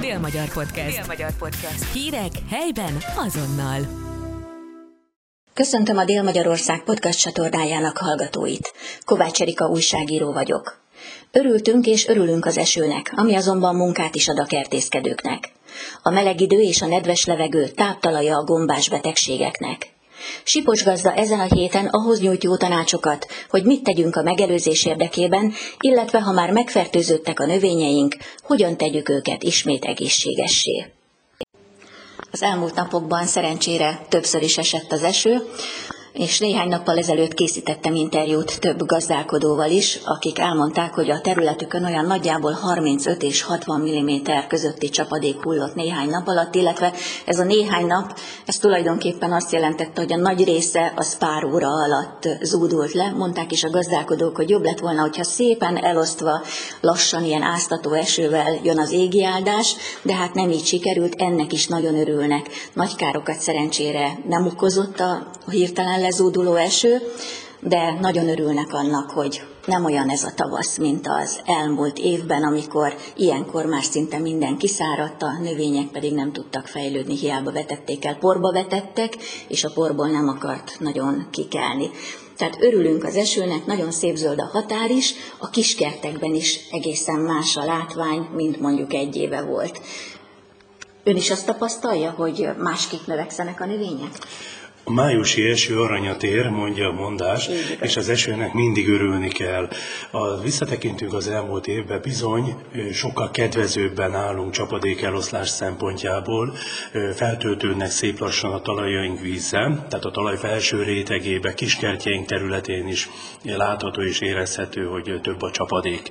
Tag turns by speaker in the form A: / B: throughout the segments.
A: Dél-Magyar Podcast. Dél-Magyar Podcast. Hírek helyben azonnal.
B: Köszöntöm a Dél-Magyarország podcast csatornájának hallgatóit. Kovács Erika újságíró vagyok. Örültünk és örülünk az esőnek, ami azonban munkát is ad a kertészkedőknek. A meleg idő és a nedves levegő táptalaja a gombás betegségeknek. Sipos gazda ezen a héten ahhoz nyújt jó tanácsokat, hogy mit tegyünk a megelőzés érdekében, illetve ha már megfertőzöttek a növényeink, hogyan tegyük őket ismét egészségessé. Az elmúlt napokban szerencsére többször is esett az eső, és néhány nappal ezelőtt készítettem interjút több gazdálkodóval is, akik elmondták, hogy a területükön olyan nagyjából 35 és 60 mm közötti csapadék hullott néhány nap alatt, illetve ez a néhány nap, ez tulajdonképpen azt jelentette, hogy a nagy része az pár óra alatt zúdult le. Mondták is a gazdálkodók, hogy jobb lett volna, hogyha szépen elosztva, lassan ilyen áztató esővel jön az égi áldás, de hát nem így sikerült, ennek is nagyon örülnek. Nagy károkat szerencsére nem okozott a hirtelen lezúduló eső, de nagyon örülnek annak, hogy nem olyan ez a tavasz, mint az elmúlt évben, amikor ilyenkor már szinte minden kiszáradt, a növények pedig nem tudtak fejlődni, hiába vetették el, porba vetettek, és a porból nem akart nagyon kikelni. Tehát örülünk az esőnek, nagyon szép zöld a határ is, a kiskertekben is egészen más a látvány, mint mondjuk egy éve volt. Ön is azt tapasztalja, hogy másképp növekszenek a növények?
C: A májusi eső aranyat ér, mondja a mondás, és az esőnek mindig örülni kell. A, visszatekintünk az elmúlt évben, bizony sokkal kedvezőbben állunk csapadék eloszlás szempontjából, feltöltődnek szép lassan a talajaink vízzel, tehát a talaj felső rétegébe, kiskertjeink területén is látható és érezhető, hogy több a csapadék.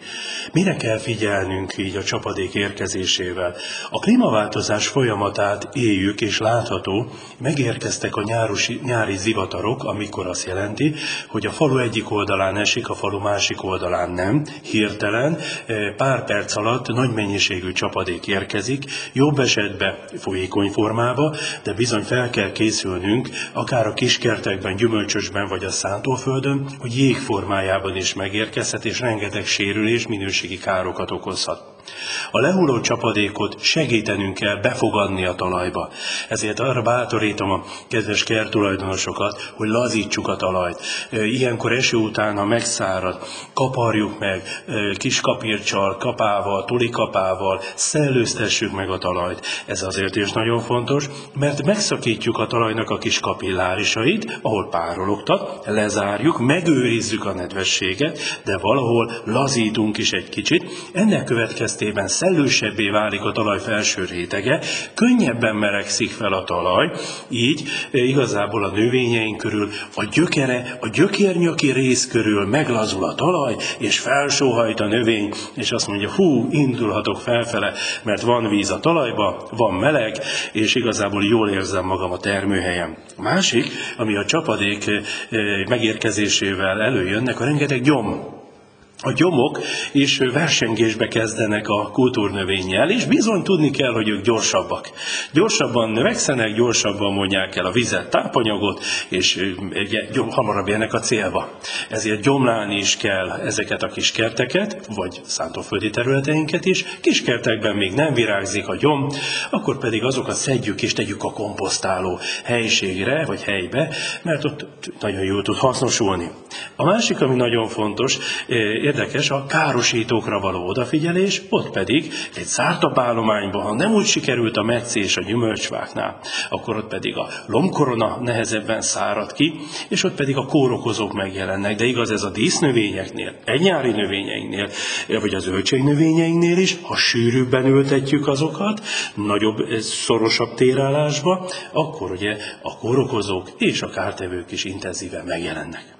C: Mire kell figyelnünk így a csapadék érkezésével? A klímaváltozás folyamatát éljük, és látható, megérkeztek a nyáros nyári zivatarok, amikor azt jelenti, hogy a falu egyik oldalán esik, a falu másik oldalán nem. Hirtelen, eh, pár perc alatt nagy mennyiségű csapadék érkezik, jobb esetben folyékony formába, de bizony fel kell készülnünk, akár a kiskertekben, gyümölcsösben vagy a szántóföldön, hogy jég formájában is megérkezhet, és rengeteg sérülés, minőségi károkat okozhat. A lehulló csapadékot segítenünk kell befogadni a talajba. Ezért arra bátorítom a kedves kertulajdonosokat, hogy lazítsuk a talajt. Ilyenkor eső után, ha megszárad, kaparjuk meg kis kapircsal, kapával, tulikapával, szellőztessük meg a talajt. Ez azért is nagyon fontos, mert megszakítjuk a talajnak a kis kapillárisait, ahol párologtat, lezárjuk, megőrizzük a nedvességet, de valahol lazítunk is egy kicsit. Ennek következtében következtében szellősebbé válik a talaj felső rétege, könnyebben melegszik fel a talaj, így eh, igazából a növényeink körül a gyökere, a gyökérnyaki rész körül meglazul a talaj, és felsóhajt a növény, és azt mondja, hú, indulhatok felfele, mert van víz a talajba, van meleg, és igazából jól érzem magam a termőhelyen. A másik, ami a csapadék eh, megérkezésével előjönnek, a rengeteg gyom a gyomok is versengésbe kezdenek a kultúrnövényjel, és bizony tudni kell, hogy ők gyorsabbak. Gyorsabban növekszenek, gyorsabban mondják el a vizet, tápanyagot, és hamarabb jönnek a célba. Ezért gyomlálni is kell ezeket a kis kerteket, vagy szántóföldi területeinket is. Kis kertekben még nem virágzik a gyom, akkor pedig azokat szedjük és tegyük a komposztáló helységre, vagy helybe, mert ott nagyon jól tud hasznosulni. A másik, ami nagyon fontos, érdekes a károsítókra való odafigyelés, ott pedig egy zártabb állományban, ha nem úgy sikerült a meccés a gyümölcsváknál, akkor ott pedig a lomkorona nehezebben szárad ki, és ott pedig a kórokozók megjelennek. De igaz ez a dísznövényeknél, egy nyári növényeinknél, vagy az növényeinknél is, ha sűrűbben ültetjük azokat, nagyobb, szorosabb térállásba, akkor ugye a kórokozók és a kártevők is intenzíven megjelennek.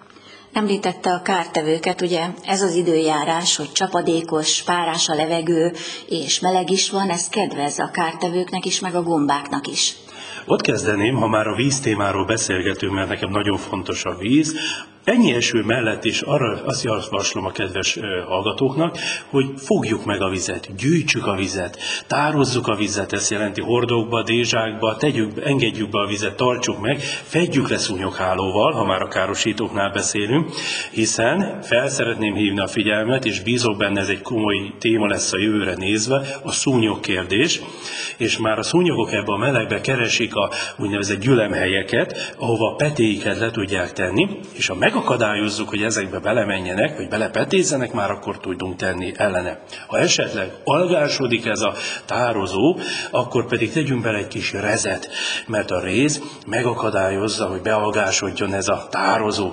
B: Említette a kártevőket, ugye ez az időjárás, hogy csapadékos, párás a levegő, és meleg is van, ez kedvez a kártevőknek is, meg a gombáknak is.
C: Ott kezdeném, ha már a víz témáról beszélgetünk, mert nekem nagyon fontos a víz, Ennyi eső mellett is arra azt javaslom a kedves hallgatóknak, hogy fogjuk meg a vizet, gyűjtsük a vizet, tározzuk a vizet, ez jelenti hordókba, dézsákba, tegyük, engedjük be a vizet, tartsuk meg, fedjük le szúnyoghálóval, ha már a károsítóknál beszélünk, hiszen fel szeretném hívni a figyelmet, és bízok benne, ez egy komoly téma lesz a jövőre nézve, a szúnyog kérdés, és már a szúnyogok ebbe a melegbe keresik a úgynevezett gyülemhelyeket, ahova petéiket le tudják tenni, és a meg megakadályozzuk, hogy ezekbe belemenjenek, vagy belepetézzenek, már akkor tudunk tenni ellene. Ha esetleg algásodik ez a tározó, akkor pedig tegyünk bele egy kis rezet, mert a réz megakadályozza, hogy bealgásodjon ez a tározó.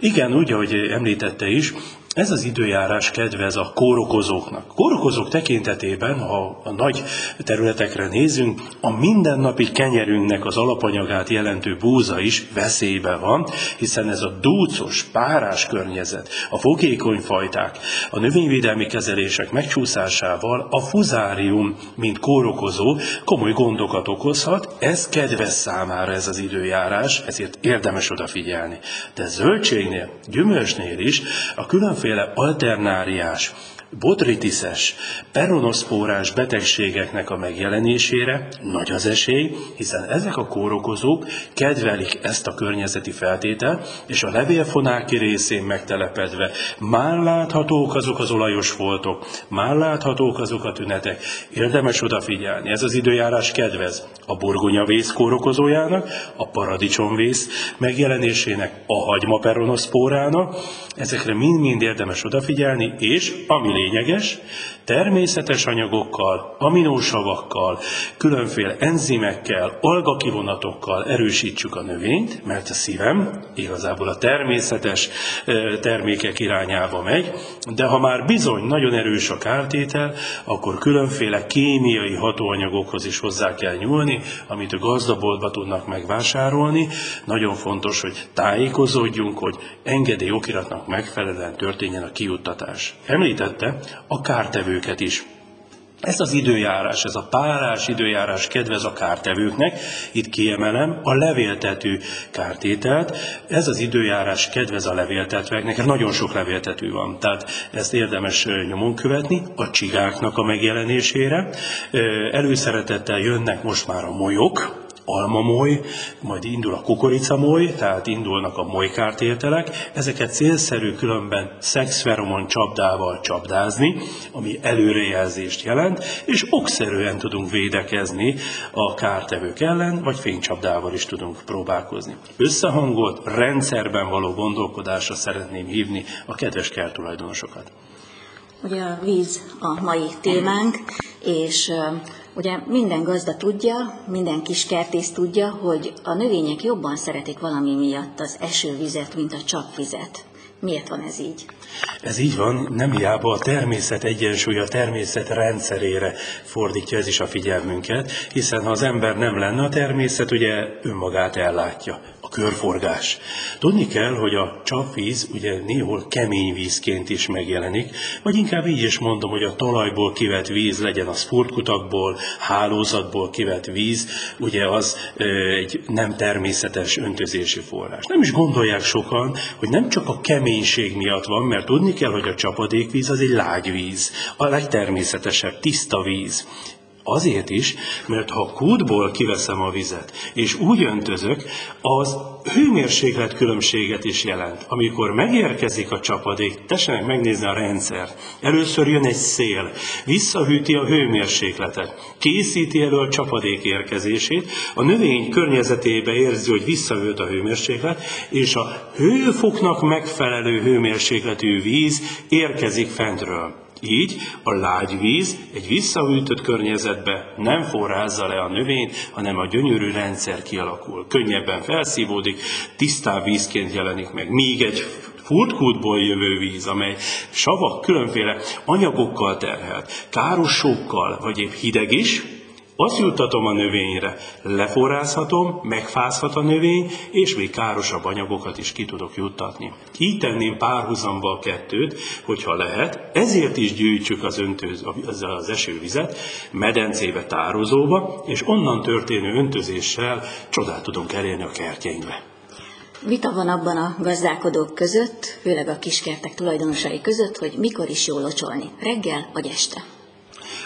C: Igen, úgy, ahogy említette is, ez az időjárás kedvez a kórokozóknak. Kórokozók tekintetében, ha a nagy területekre nézünk, a mindennapi kenyerünknek az alapanyagát jelentő búza is veszélybe van, hiszen ez a dúcos, párás környezet, a fogékony fajták, a növényvédelmi kezelések megcsúszásával a fuzárium, mint kórokozó, komoly gondokat okozhat, ez kedvez számára ez az időjárás, ezért érdemes odafigyelni. De zöldségnél, gyümölcsnél is a különféle mindenféle alternáriás botritiszes, peronoszpórás betegségeknek a megjelenésére nagy az esély, hiszen ezek a kórokozók kedvelik ezt a környezeti feltételt, és a levélfonáki részén megtelepedve már láthatók azok az olajos foltok, már láthatók azok a tünetek. Érdemes odafigyelni, ez az időjárás kedvez a burgonyavész kórokozójának, a paradicsomvész megjelenésének, a hagyma peronoszpórának, ezekre mind-mind érdemes odafigyelni, és ami lényeges, természetes anyagokkal, aminósavakkal, különféle enzimekkel, algakivonatokkal erősítsük a növényt, mert a szívem igazából a természetes termékek irányába megy, de ha már bizony nagyon erős a kártétel, akkor különféle kémiai hatóanyagokhoz is hozzá kell nyúlni, amit a gazdaboltba tudnak megvásárolni. Nagyon fontos, hogy tájékozódjunk, hogy engedély okiratnak megfelelően történjen a kijuttatás. Említette, a kártevőket is. Ez az időjárás, ez a párás időjárás kedvez a kártevőknek, itt kiemelem a levéltető kártételt, ez az időjárás kedvez a levéltetveknek, nagyon sok levéltető van, tehát ezt érdemes nyomon követni, a csigáknak a megjelenésére. Előszeretettel jönnek most már a molyok, almamoly, majd indul a kukoricamoly, tehát indulnak a molykártételek. Ezeket célszerű különben szexferomon csapdával csapdázni, ami előrejelzést jelent, és okszerűen tudunk védekezni a kártevők ellen, vagy fénycsapdával is tudunk próbálkozni. Összehangolt, rendszerben való gondolkodásra szeretném hívni a kedves kertulajdonosokat.
B: Ugye a víz a mai témánk, és Ugye minden gazda tudja, minden kis kertész tudja, hogy a növények jobban szeretik valami miatt az esővizet, mint a csapvizet. Miért van ez így?
C: Ez így van, nem hiába a természet egyensúly, a természet rendszerére fordítja ez is a figyelmünket, hiszen ha az ember nem lenne a természet, ugye önmagát ellátja körforgás. Tudni kell, hogy a csapvíz ugye néhol kemény vízként is megjelenik, vagy inkább így is mondom, hogy a talajból kivett víz legyen az furtkutakból, hálózatból kivett víz, ugye az egy nem természetes öntözési forrás. Nem is gondolják sokan, hogy nem csak a keménység miatt van, mert tudni kell, hogy a csapadékvíz az egy lágy víz, a legtermészetesebb, tiszta víz. Azért is, mert ha kútból kiveszem a vizet, és úgy öntözök, az hőmérséklet különbséget is jelent. Amikor megérkezik a csapadék, tessenek megnézni a rendszert. Először jön egy szél, visszahűti a hőmérsékletet, készíti elő a csapadék érkezését, a növény környezetébe érzi, hogy visszahűlt a hőmérséklet, és a hőfoknak megfelelő hőmérsékletű víz érkezik fentről. Így a lágy víz egy visszahűtött környezetbe nem forrázza le a növényt, hanem a gyönyörű rendszer kialakul. Könnyebben felszívódik, tisztább vízként jelenik meg. Míg egy furtkútból jövő víz, amely savak különféle anyagokkal terhelt, károsókkal, vagy épp hideg is, azt juttatom a növényre, leforrázhatom, megfázhat a növény, és még károsabb anyagokat is ki tudok juttatni. Így tenném párhuzamba a kettőt, hogyha lehet, ezért is gyűjtsük az, öntőz, az esővizet medencébe, tározóba, és onnan történő öntözéssel csodát tudunk elérni a kertjeinkbe.
B: Vita van abban a gazdálkodók között, főleg a kiskertek tulajdonosai között, hogy mikor is jó locsolni, reggel vagy este.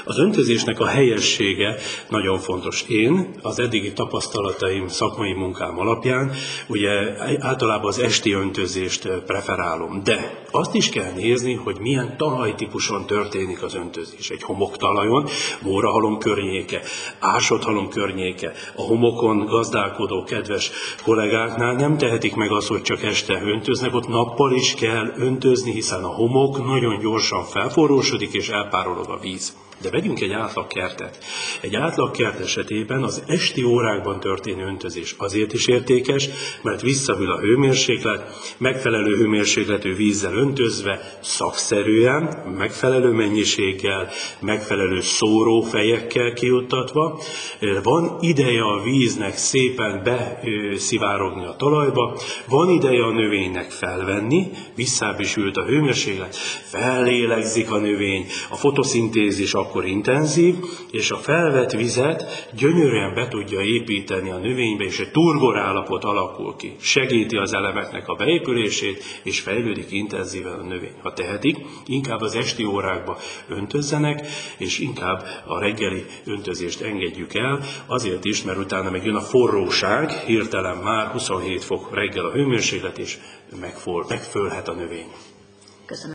C: Az öntözésnek a helyessége nagyon fontos. Én az eddigi tapasztalataim, szakmai munkám alapján ugye általában az esti öntözést preferálom, de azt is kell nézni, hogy milyen talajtípuson történik az öntözés. Egy homoktalajon, mórahalom környéke, ásodhalom környéke, a homokon gazdálkodó kedves kollégáknál nem tehetik meg azt, hogy csak este öntöznek, ott nappal is kell öntözni, hiszen a homok nagyon gyorsan felforrósodik és elpárolog a víz. De vegyünk egy átlagkertet. Egy átlagkert esetében az esti órákban történő öntözés azért is értékes, mert visszahűl a hőmérséklet, megfelelő hőmérsékletű vízzel öntözve, szakszerűen, megfelelő mennyiséggel, megfelelő szórófejekkel kijuttatva, van ideje a víznek szépen beszivárogni a talajba, van ideje a növénynek felvenni, visszább is ült a hőmérséklet, fellélegzik a növény, a fotoszintézis akkor intenzív, és a felvett vizet gyönyörűen be tudja építeni a növénybe, és egy turgor állapot alakul ki. Segíti az elemeknek a beépülését, és fejlődik intenzíven a növény. Ha tehetik, inkább az esti órákba öntözzenek, és inkább a reggeli öntözést engedjük el, azért is, mert utána megjön a forróság, hirtelen már 27 fok reggel a hőmérséklet, és megfölhet a növény.
B: Köszönöm.